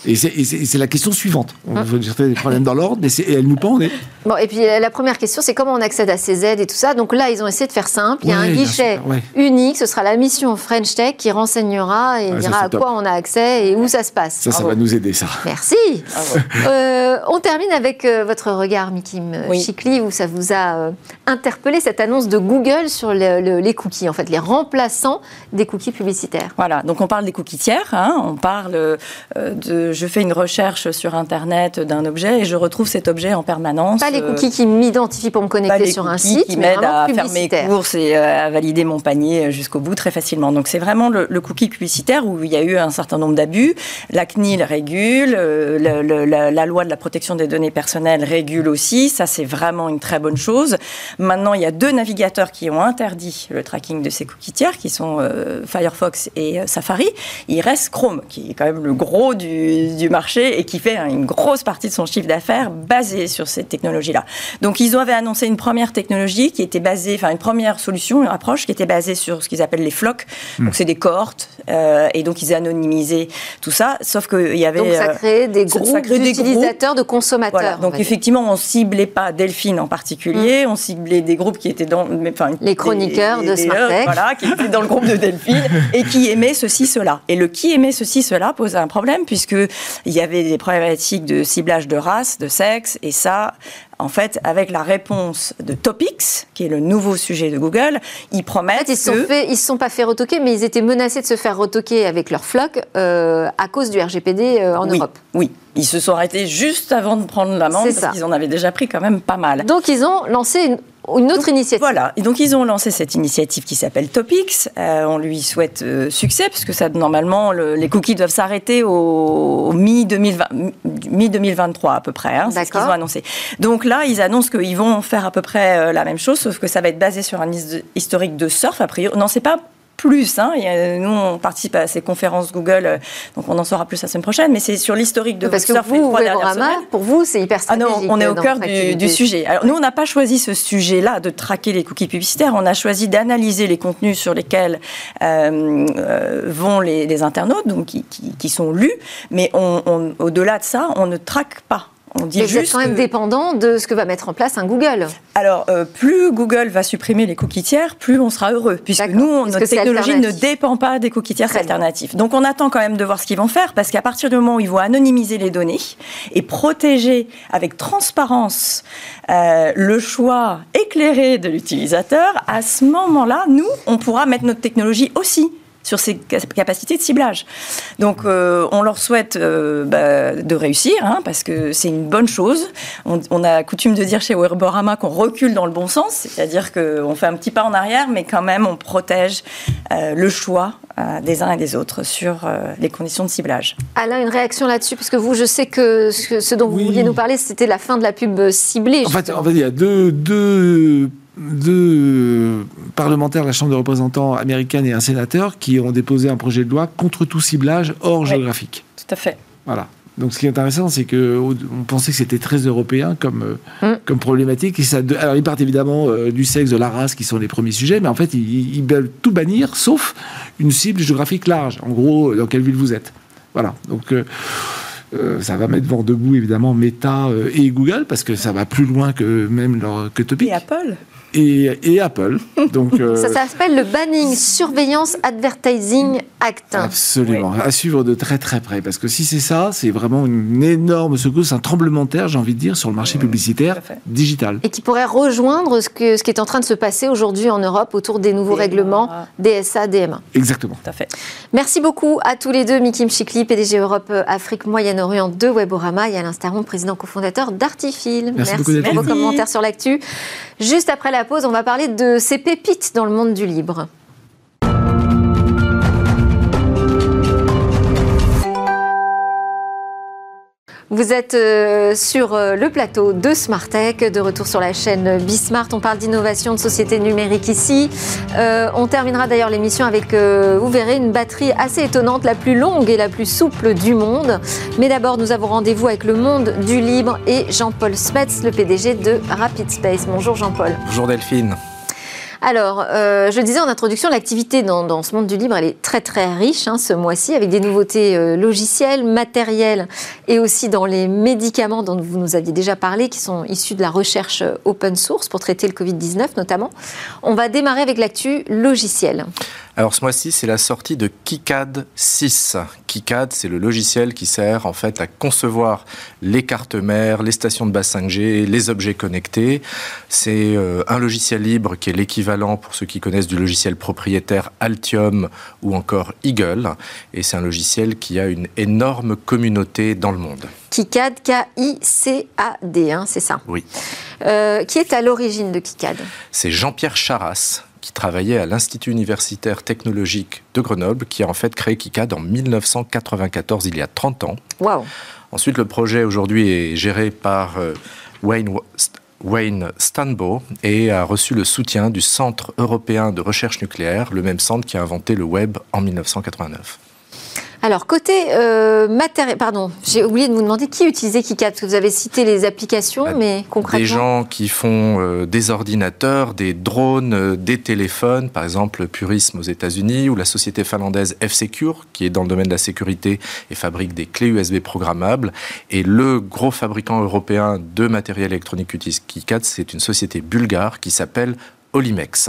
Et c'est la question suivante. On hein va des problèmes dans l'ordre, mais elle nous pend Bon, et puis la première question, c'est comment on accède à ces aides et tout ça. Donc là, ils ont essayé de faire simple. Il y a un guichet unique. Ce sera la mission French Tech qui renseignera et dira à quoi on a accès et où ça se passe. Ça, ça va nous aider, ça. Merci. Euh, on termine avec euh, votre regard, Mikim Chikli, où ça vous a euh, interpellé cette annonce de Google sur les cookies, en fait, les remplaçants des cookies publicitaires. Voilà. Donc on parle des cookies tiers. Hein. on parle de je fais une recherche sur Internet d'un objet et je retrouve cet objet en permanence. Pas les euh, cookies qui m'identifient pour me connecter sur un site, qui m'aident à faire mes courses et euh, à valider mon panier jusqu'au bout très facilement. Donc c'est vraiment le, cookie publicitaire où il y a eu un certain nombre d'abus. La CNIL régule, euh, la, loi de la protection des données personnelles régule aussi. Ça c'est vraiment une très bonne chose. Maintenant il y a deux navigateurs qui ont interdit le tracking de ces cookies tiers, qui sont Firefox et Safari. Il reste Chrome, qui est quand même le gros du du, marché et qui fait une grosse partie de son chiffre d'affaires basé sur cette technologie-là. Donc ils avaient annoncé une première technologie qui était basée, enfin une première solution, une approche qui était basée sur ce qu'ils appellent les flocs. Hmm. Donc c'est des cohortes euh, et donc ils anonymisaient tout ça, sauf qu'il y avait... Donc ça créait des groupes d'utilisateurs, de consommateurs. Donc effectivement on ciblait pas Delphine en particulier, hmm. on ciblait des groupes qui étaient dans... Enfin, les chroniqueurs de Smartech. Voilà, qui étaient dans le groupe de Delphine et qui aimaient ceci, cela. Et le qui aimait ceci, cela pose un problème puisque il y avait des problématiques de ciblage de race, de sexe, et ça, en fait, avec la réponse de Topics, qui est le nouveau sujet de Google, ils promettent ils que... ils se sont pas fait retoquer, mais ils étaient menacés de se faire retoquer avec leur floc euh, à cause du RGPD euh, en Europe. Oui, ils se sont arrêtés juste avant de prendre l'amende, parce qu'ils en avaient déjà pris quand même pas mal. Donc ils ont lancé une une autre initiative. Voilà, et donc ils ont lancé cette initiative qui s'appelle Topics. Euh, on lui souhaite euh, succès, puisque ça, normalement, les cookies doivent s'arrêter au, mi-2023 à peu près. Hein, c'est ce qu'ils ont annoncé. Donc là, ils annoncent qu'ils vont faire à peu près euh, la même chose, sauf que ça va être basé sur un historique de surf. A priori, non, c'est pas plus. Hein. nous, on participe à ces conférences Google, euh, donc on en saura plus la semaine prochaine, mais c'est sur l'historique de Parce que vous, pour vous, c'est hyper stratégique. Ah non, on est au cœur du, sujet. Alors, nous, on n'a pas choisi ce sujet-là de traquer les cookies publicitaires, on a choisi d'analyser les contenus sur lesquels euh, euh, vont les, internautes, donc qui, qui, sont lus, mais au-delà de ça, on ne traque pas on dit vous êtes quand même dépendant de ce que va mettre en place un Google. Alors, euh, plus Google va supprimer les cookies tiers, plus on sera heureux, puisque nous, notre technologie ne dépend pas des cookies tiers alternatifs. Donc, on attend quand même de voir ce qu'ils vont faire, parce qu'à partir du moment où ils vont anonymiser les données et protéger avec transparence euh, le choix éclairé de l'utilisateur, à ce moment-là, nous, on pourra mettre notre technologie aussi sur ses capacités de ciblage. Donc euh, on leur souhaite euh, bah, de réussir, hein, parce que c'est une bonne chose. On, a coutume de dire chez Werborama qu'on recule dans le bon sens, c'est-à-dire qu'on fait un petit pas en arrière, mais quand même on protège euh, le choix des uns et des autres sur les conditions de ciblage. Alain, une réaction là-dessus, parce que vous, je sais que ce, dont vous vouliez nous parler, c'était la fin de la pub ciblée. En fait, en fait, il y a deux, deux deux parlementaires de la Chambre des représentants américaine et un sénateur qui ont déposé un projet de loi contre tout ciblage hors géographique. Tout à fait. Voilà. Donc ce qui est intéressant, c'est qu'on pensait que c'était très européen comme, euh, mm. comme problématique. Et ça, alors ils partent évidemment euh, du sexe, de la race, qui sont les premiers sujets, mais en fait ils, veulent tout bannir, sauf une cible géographique large. En gros, dans quelle ville vous êtes. Voilà. Donc euh, ça va mettre vent debout évidemment Meta et Google parce que ça va plus loin que même leur que Topic. Et Apple et, Apple. Donc, euh, Ça s'appelle le Banning Surveillance Advertising Act. Absolument, à suivre de très très près. Parce que si c'est ça, c'est vraiment une énorme secousse, un tremblement de terre, j'ai envie de dire, sur le marché publicitaire digital. Et qui pourrait rejoindre ce, que, ce qui est en train de se passer aujourd'hui en Europe autour des nouveaux règlements DSA, DMA. Exactement. Tout à fait. Merci beaucoup à tous les deux, Mikim Chikli, PDG Europe, Afrique, Moyen-Orient de Weborama et Alain Staron, président cofondateur d'Artifil. Merci, Merci pour vos commentaires sur l'actu. Juste après la on va parler de ces pépites dans le monde du libre. Vous êtes euh, sur euh, le plateau de Smartech, de retour sur la chaîne Bismart. On parle d'innovation, de société numérique ici. Euh, on terminera d'ailleurs l'émission avec, vous verrez, une batterie assez étonnante, la plus longue et la plus souple du monde. Mais d'abord, nous avons rendez-vous avec le monde du libre et Jean-Paul Smets, le PDG de Rapid Space. Bonjour Jean-Paul. Bonjour Delphine. Alors, euh, je disais en introduction, l'activité dans, ce monde du libre, elle est très très riche hein, ce mois-ci, avec des nouveautés euh, logicielles, matérielles et aussi dans les médicaments dont vous nous aviez déjà parlé, qui sont issus de la recherche euh, open source pour traiter le Covid-19 notamment. On va démarrer avec l'actu logiciel. Alors ce mois-ci, c'est la sortie de KiCad 6. KiCad, c'est le logiciel qui sert en fait à concevoir les cartes mères, les stations de base 5G, les objets connectés. C'est euh, un logiciel libre qui est l'équivalent, pour ceux qui connaissent, du logiciel propriétaire Altium ou encore Eagle. Et c'est un logiciel qui a une énorme communauté dans le monde. KiCad, K-I-C-A-D, hein, c'est ça? Oui. Euh, qui est à l'origine de KiCad C'est Jean-Pierre Charras qui travaillait à l'Institut universitaire technologique de Grenoble, qui a en fait créé KiCad en 1994, il y a 30 ans. Wow. Ensuite, le projet aujourd'hui est géré par euh, Wayne, Wayne Stanbo et a reçu le soutien du Centre européen de recherche nucléaire, le même centre qui a inventé le web en 1989. Alors, côté euh, matériel, pardon, j'ai oublié de vous demander qui utilisait parce que vous avez cité les applications, bah, mais concrètement. Des gens qui font euh, des ordinateurs, des drones, euh, des téléphones, par exemple Purisme aux États-Unis, ou la société finlandaise F-Secure, qui est dans le domaine de la sécurité et fabrique des clés USB programmables. Et le gros fabricant européen de matériel électronique qui utilise KiCad, c'est une société bulgare qui s'appelle Olimex.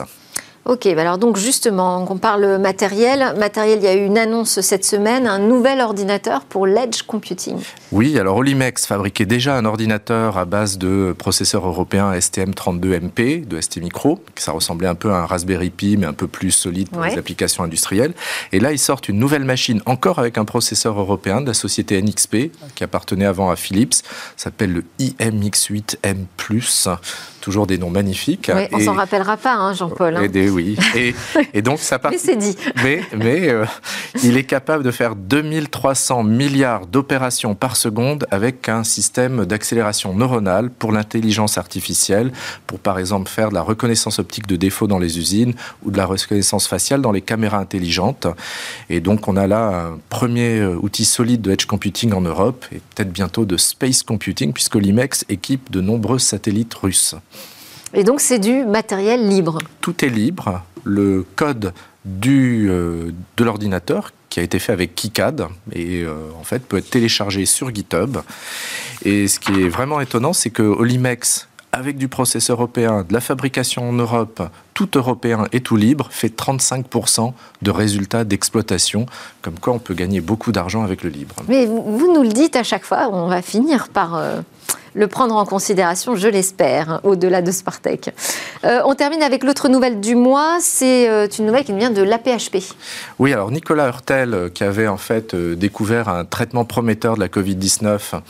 Ok, bah alors donc justement, on parle matériel. Matériel, il y a eu une annonce cette semaine, un nouvel ordinateur pour l'edge computing. Oui, alors Olimex fabriquait déjà un ordinateur à base de processeurs européens STM32MP de ST Micro, ça ressemblait un peu à un Raspberry Pi, mais un peu plus solide pour les applications industrielles. Et là, ils sortent une nouvelle machine, encore avec un processeur européen de la société NXP, qui appartenait avant à Philips, s'appelle le IMX8M+, toujours des noms magnifiques. Oui, on s'en rappellera pas, hein, Jean-Paul. Hein. oui. Et, donc ça part. mais c'est dit. Mais, mais euh, il est capable de faire 2300 milliards d'opérations par seconde avec un système d'accélération neuronale pour l'intelligence artificielle, pour par exemple faire de la reconnaissance optique de défauts dans les usines ou de la reconnaissance faciale dans les caméras intelligentes. Et donc on a là un premier euh, outil solide de edge computing en Europe et peut-être bientôt de space computing puisque l'IMEX équipe de nombreux satellites russes. Et donc c'est du matériel libre Tout est libre. Le code du, euh, de l'ordinateur qui a été fait avec KiCad et euh, en fait peut être téléchargé sur GitHub. Et ce qui est vraiment étonnant, c'est que Olimex avec du processeur européen, de la fabrication en Europe, tout européen et tout libre, fait 35% de résultats d'exploitation, comme quoi on peut gagner beaucoup d'argent avec le libre. Mais vous nous le dites à chaque fois, on va finir par... Euh, le prendre en considération, je l'espère, au-delà de Spartec. Euh, on termine avec l'autre nouvelle du mois, c'est euh, une nouvelle qui vient de l'APHP. Oui, alors Nicolas Hurtel, euh, qui avait en fait découvert un traitement prometteur de la Covid-19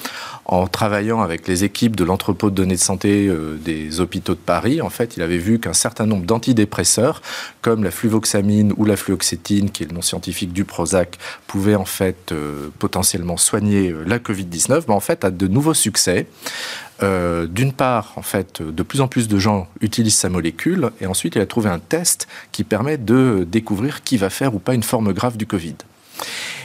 en travaillant avec les équipes de l'entrepôt de données de santé des hôpitaux de Paris, en fait, il avait vu qu'un certain nombre d'antidépresseurs, comme la fluvoxamine ou la fluoxétine, qui est le nom scientifique du Prozac, pouvaient en fait potentiellement soigner la Covid-19, mais en fait, a de nouveaux succès. Euh, d'une part, en fait, de plus en plus de gens utilisent sa molécule, et ensuite, il a trouvé un test qui permet de découvrir qui va faire ou pas une forme grave du Covid.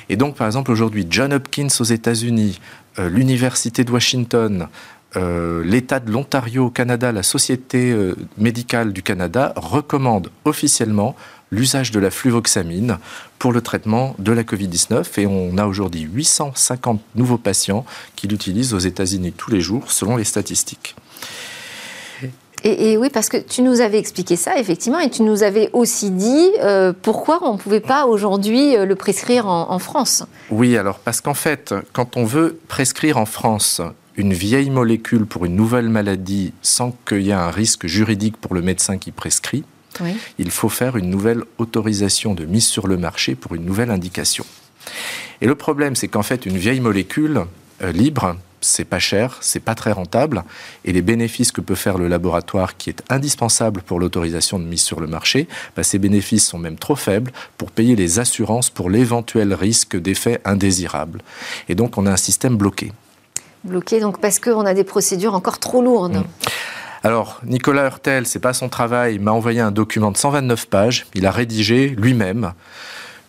Et donc, par exemple, aujourd'hui, John Hopkins aux États-Unis, euh, l'Université de Washington, euh, l'État de l'Ontario au Canada, la Société médicale du Canada recommandent officiellement l'usage de la fluvoxamine pour le traitement de la Covid-19 et on a aujourd'hui 850 nouveaux patients qui l'utilisent aux États-Unis tous les jours selon les statistiques. Et, oui, parce que tu nous avais expliqué ça, effectivement, et tu nous avais aussi dit euh, pourquoi on ne pouvait pas aujourd'hui euh, le prescrire en, France. Oui, alors parce qu'en fait, quand on veut prescrire en France une vieille molécule pour une nouvelle maladie sans qu'il y ait un risque juridique pour le médecin qui prescrit, il faut faire une nouvelle autorisation de mise sur le marché pour une nouvelle indication. Et le problème, c'est qu'en fait, une vieille molécule euh, libre, c'est pas cher, c'est pas très rentable, et les bénéfices que peut faire le laboratoire, qui est indispensable pour l'autorisation de mise sur le marché, bah, ces bénéfices sont même trop faibles pour payer les assurances pour l'éventuel risque d'effets indésirables. Et donc on a un système bloqué. Bloqué donc parce qu'on a des procédures encore trop lourdes. Mmh. Alors, Nicolas Hurtel, c'est pas son travail, il m'a envoyé un document de 129 pages. Il a rédigé lui-même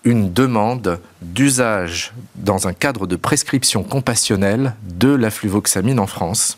une demande d'usage dans un cadre de prescription compassionnelle de la fluvoxamine en France.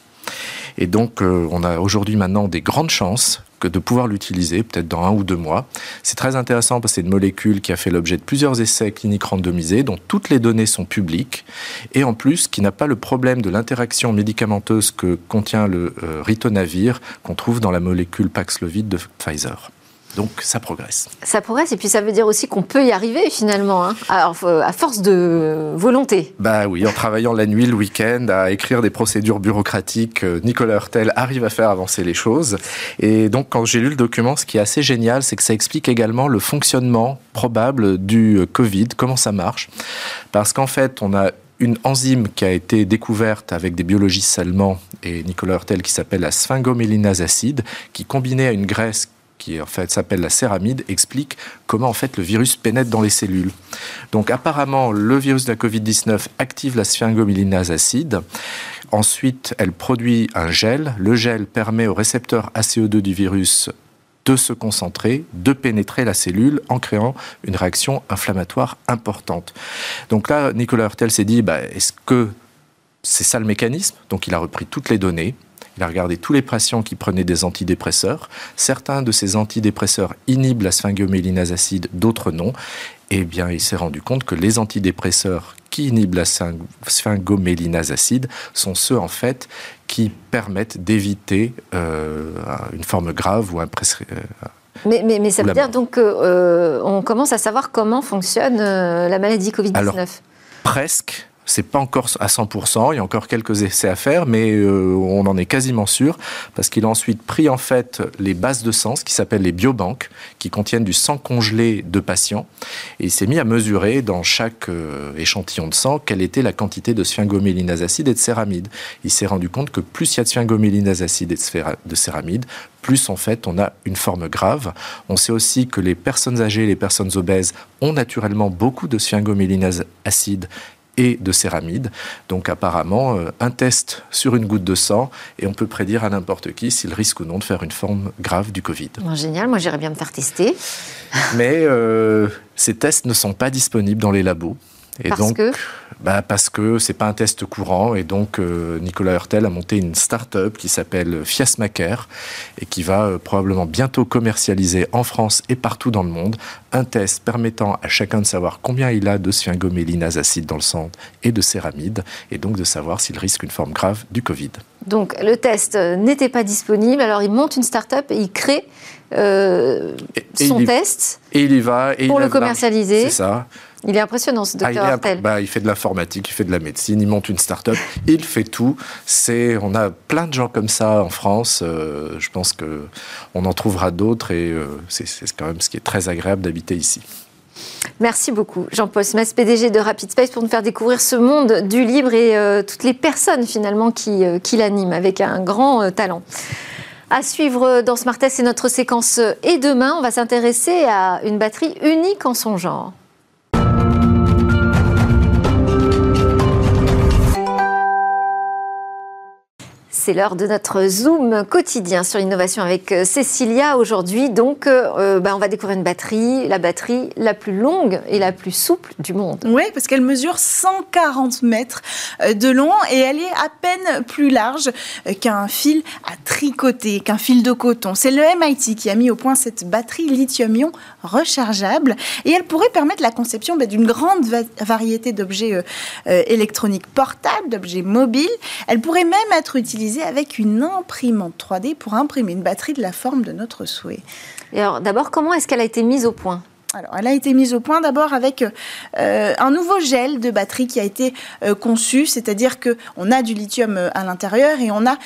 Et donc, euh, on a aujourd'hui maintenant des grandes chances de pouvoir l'utiliser, peut-être dans un ou deux mois. C'est très intéressant parce que c'est une molécule qui a fait l'objet de plusieurs essais cliniques randomisés, dont toutes les données sont publiques, et en plus qui n'a pas le problème de l'interaction médicamenteuse que contient le euh, ritonavir qu'on trouve dans la molécule Paxlovid de Pfizer. Donc ça progresse. Ça progresse et puis ça veut dire aussi qu'on peut y arriver finalement, hein. à force de volonté. Bah oui, en travaillant la nuit, le week-end, à écrire des procédures bureaucratiques, euh, Nicolas Hurtel arrive à faire avancer les choses. Et donc quand j'ai lu le document, ce qui est assez génial, c'est que ça explique également le fonctionnement probable du euh, Covid, comment ça marche. Parce qu'en fait, on a une enzyme qui a été découverte avec des biologistes allemands et Nicolas Hurtel qui s'appelle la sphingomélinase acide, qui combinée à une graisse qui en fait s'appelle la céramide, explique comment en fait le virus pénètre dans les cellules. Donc apparemment, le virus de la Covid-19 active la sphingomylinase acide. Ensuite, elle produit un gel. Le gel permet au récepteur ACE2 du virus de se concentrer, de pénétrer la cellule en créant une réaction inflammatoire importante. Donc là, Nicolas Hurtel s'est dit, bah, est-ce que c'est ça le mécanisme? Donc il a repris toutes les données, il a regardé tous les patients qui prenaient des antidépresseurs. Certains de ces antidépresseurs inhibent la sphingomélinase acide, d'autres non. Eh bien, il s'est rendu compte que les antidépresseurs qui inhibent la sphingomélinase acide sont ceux, en fait, qui permettent d'éviter euh, une forme grave ou un euh, mais, mais, ça veut dire donc qu'on euh, commence à savoir comment fonctionne la maladie Covid-19 Presque c'est pas encore à 100%, il y a encore quelques essais à faire, mais euh, on en est quasiment sûr, parce qu'il a ensuite pris en fait les bases de sang, ce qui s'appelle les biobanques, qui contiennent du sang congelé de patients, et il s'est mis à mesurer dans chaque euh, échantillon de sang quelle était la quantité de sphingomélinase acide et de céramide. Il s'est rendu compte que plus il y a de sphingomélinase acide et de céramide, plus en fait on a une forme grave. On sait aussi que les personnes âgées, les personnes obèses ont naturellement beaucoup de sphingomélinase acide et de céramide. Donc apparemment, euh, un test sur une goutte de sang et on peut prédire à n'importe qui s'il risque ou non de faire une forme grave du Covid. génial, moi j'irais bien me faire tester. Mais euh, ces tests ne sont pas disponibles dans les labos. Et parce donc, que bah Parce que c'est pas un test courant. Et donc, euh, Nicolas Hurtel a monté une start-up qui s'appelle Fiasmaker et qui va euh, probablement bientôt commercialiser en France et partout dans le monde un test permettant à chacun de savoir combien il a de sphingomélinase acide dans le sang et de céramide, et donc de savoir s'il risque une forme grave du Covid. Donc, le test n'était pas disponible. Alors, il monte une start-up et il crée euh, son test. Et il y va. Et pour le commercialiser. C'est ça. Il est impressionnant, ce docteur ah, il, bah, il fait de l'informatique, il fait de la médecine, il monte une start-up, il fait tout. C'est, on a plein de gens comme ça en France. Euh, je pense que on en trouvera d'autres et euh, c'est, quand même ce qui est très agréable d'habiter ici. Merci beaucoup, Jean-Paul Smith, PDG de Rapid Space, pour nous faire découvrir ce monde du libre et euh, toutes les personnes finalement qui, qui l'animent avec un grand talent. À suivre dans Smart Test, c'est notre séquence Et demain, on va s'intéresser à une batterie unique en son genre. C'est l'heure de notre Zoom quotidien sur l'innovation avec euh, Cécilia. Aujourd'hui, donc, euh, bah, on va découvrir une batterie, la batterie la plus longue et la plus souple du monde. Oui, parce qu'elle mesure 140 mètres euh, de long et elle est à peine plus large qu'un fil à tricoter, qu'un fil de coton. C'est le MIT qui a mis au point cette batterie lithium-ion rechargeable et elle pourrait permettre la conception bah, d'une grande variété d'objets électroniques portables, d'objets mobiles. Elle pourrait même être utilisée réalisé avec une imprimante 3D pour imprimer une batterie de la forme de notre souhait. Et alors, d'abord, comment est-ce qu'elle a été mise au point? Alors, elle a été mise au point d'abord avec euh, un nouveau gel de batterie qui a été euh, conçu, c'est-à-dire que on a du lithium euh, à l'intérieur et on a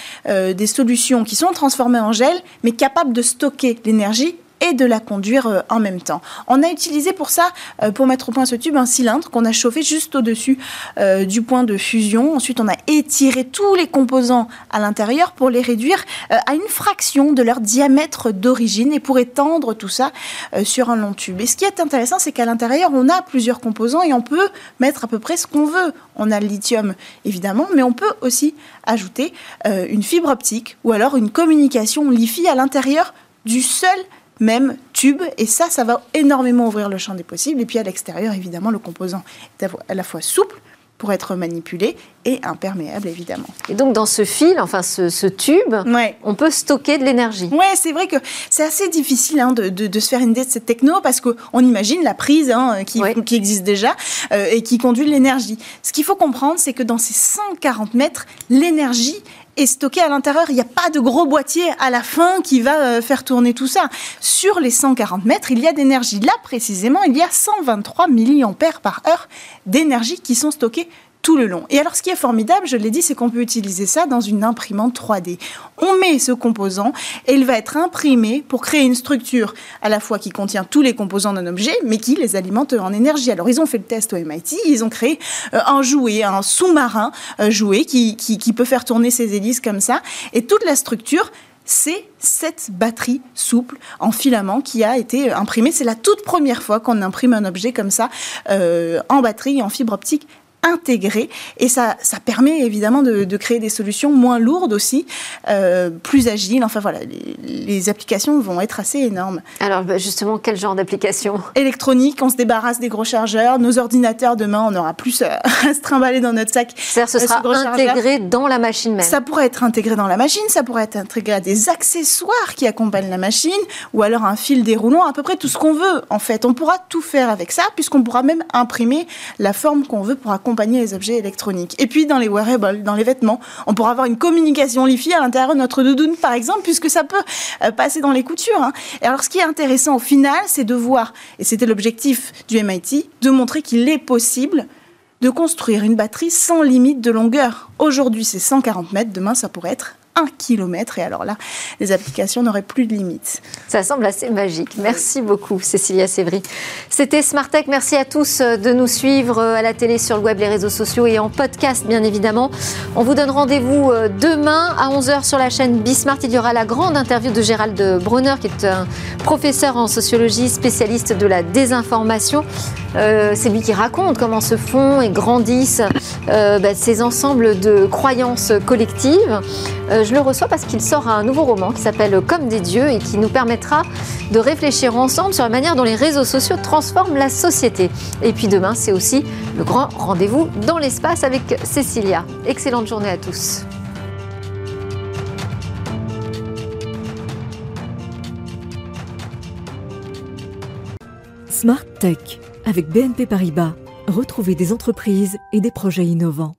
des solutions qui sont transformées en gel, mais capables de stocker l'énergie et de la conduire euh, en même temps. On a utilisé pour ça, euh, pour mettre au point ce tube, un cylindre qu'on a chauffé juste au-dessus euh, du point de fusion. Ensuite, on a étiré tous les composants à l'intérieur pour les réduire à une fraction de leur diamètre d'origine et pour étendre tout ça sur un long tube. Et ce qui est intéressant, c'est qu'à l'intérieur, on a plusieurs composants et on peut mettre à peu près ce qu'on veut. On a le lithium, évidemment, mais on peut aussi ajouter une fibre optique ou alors une communication LiFi à l'intérieur du seul même tube. Et ça, ça va énormément ouvrir le champ des possibles. Et puis à l'extérieur, évidemment, le composant est à la fois souple pour être manipulé et imperméable évidemment. Et donc dans ce fil, enfin ce, tube, on peut stocker de l'énergie. Oui, c'est vrai que c'est assez difficile hein, de, se faire une idée de cette techno parce qu'on imagine la prise hein, qui, qui, existe déjà euh, et qui conduit l'énergie. Ce qu'il faut comprendre, c'est que dans ces 140 mètres, l'énergie est stocké à l'intérieur. Il n'y a pas de gros boîtier à la fin qui va euh, faire tourner tout ça. Sur les 140 mètres, il y a d'énergie. Là, précisément, il y a 123 milliampères par heure d'énergie qui sont stockés le long. Et alors, ce qui est formidable, je l'ai dit, c'est qu'on peut utiliser ça dans une imprimante 3D. On met ce composant et il va être imprimé pour créer une structure à la fois qui contient tous les composants d'un objet, mais qui les alimente en énergie. Alors, ils ont fait le test au MIT, ils ont créé euh, un jouet, un sous-marin euh, jouet qui peut faire tourner ses hélices comme ça. Et toute la structure, c'est cette batterie souple en filament qui a été imprimée. C'est la toute première fois qu'on imprime un objet comme ça euh, en batterie en fibre optique intégré et ça, ça permet évidemment de, créer des solutions moins lourdes aussi, euh, plus agiles. Enfin voilà, les, applications vont être assez énormes. Alors bah, justement, quel genre d'application? Électronique, on se débarrasse des gros chargeurs. Nos ordinateurs, demain, on aura plus à, se trimballer dans notre sac. C'est-à-dire ce sera intégré dans la machine même Ça pourrait être intégré dans la machine, ça pourrait être intégré à des accessoires qui accompagnent la machine ou alors un fil déroulant, à peu près tout ce qu'on veut en fait. On pourra tout faire avec ça puisqu'on pourra même imprimer la forme qu'on veut pour accompagner les objets électroniques. Et puis dans les wearables, dans les vêtements, on pourra avoir une communication Li-Fi à l'intérieur de notre doudoune, par exemple, puisque ça peut euh, passer dans les coutures. Hein. Et alors ce qui est intéressant au final, c'est de voir, et c'était l'objectif du MIT, de montrer qu'il est possible de construire une batterie sans limite de longueur. Aujourd'hui, c'est 140 mètres, demain, ça pourrait être 1 km. Et alors là, les applications n'auraient plus de limites. Ça semble assez magique. Merci beaucoup, Cécilia Sévry. C'était Tech. Merci à tous euh, de nous suivre euh, à la télé, sur le web, les réseaux sociaux et en podcast, bien évidemment. On vous donne rendez-vous euh, demain à 11h sur la chaîne Bismart. Il y aura la grande interview de Gérald Brunner, qui est un professeur en sociologie, spécialiste de la désinformation. C'est lui qui raconte comment se font et grandissent bah, ces ensembles de croyances collectives je le reçois parce qu'il sort un nouveau roman qui s'appelle Comme des dieux et qui nous permettra de réfléchir ensemble sur la manière dont les réseaux sociaux transforment la société. Et puis demain, c'est aussi le grand rendez-vous dans l'espace avec Cécilia. Excellente journée à tous. Smart Tech avec BNP Paribas. Retrouvez des entreprises et des projets innovants.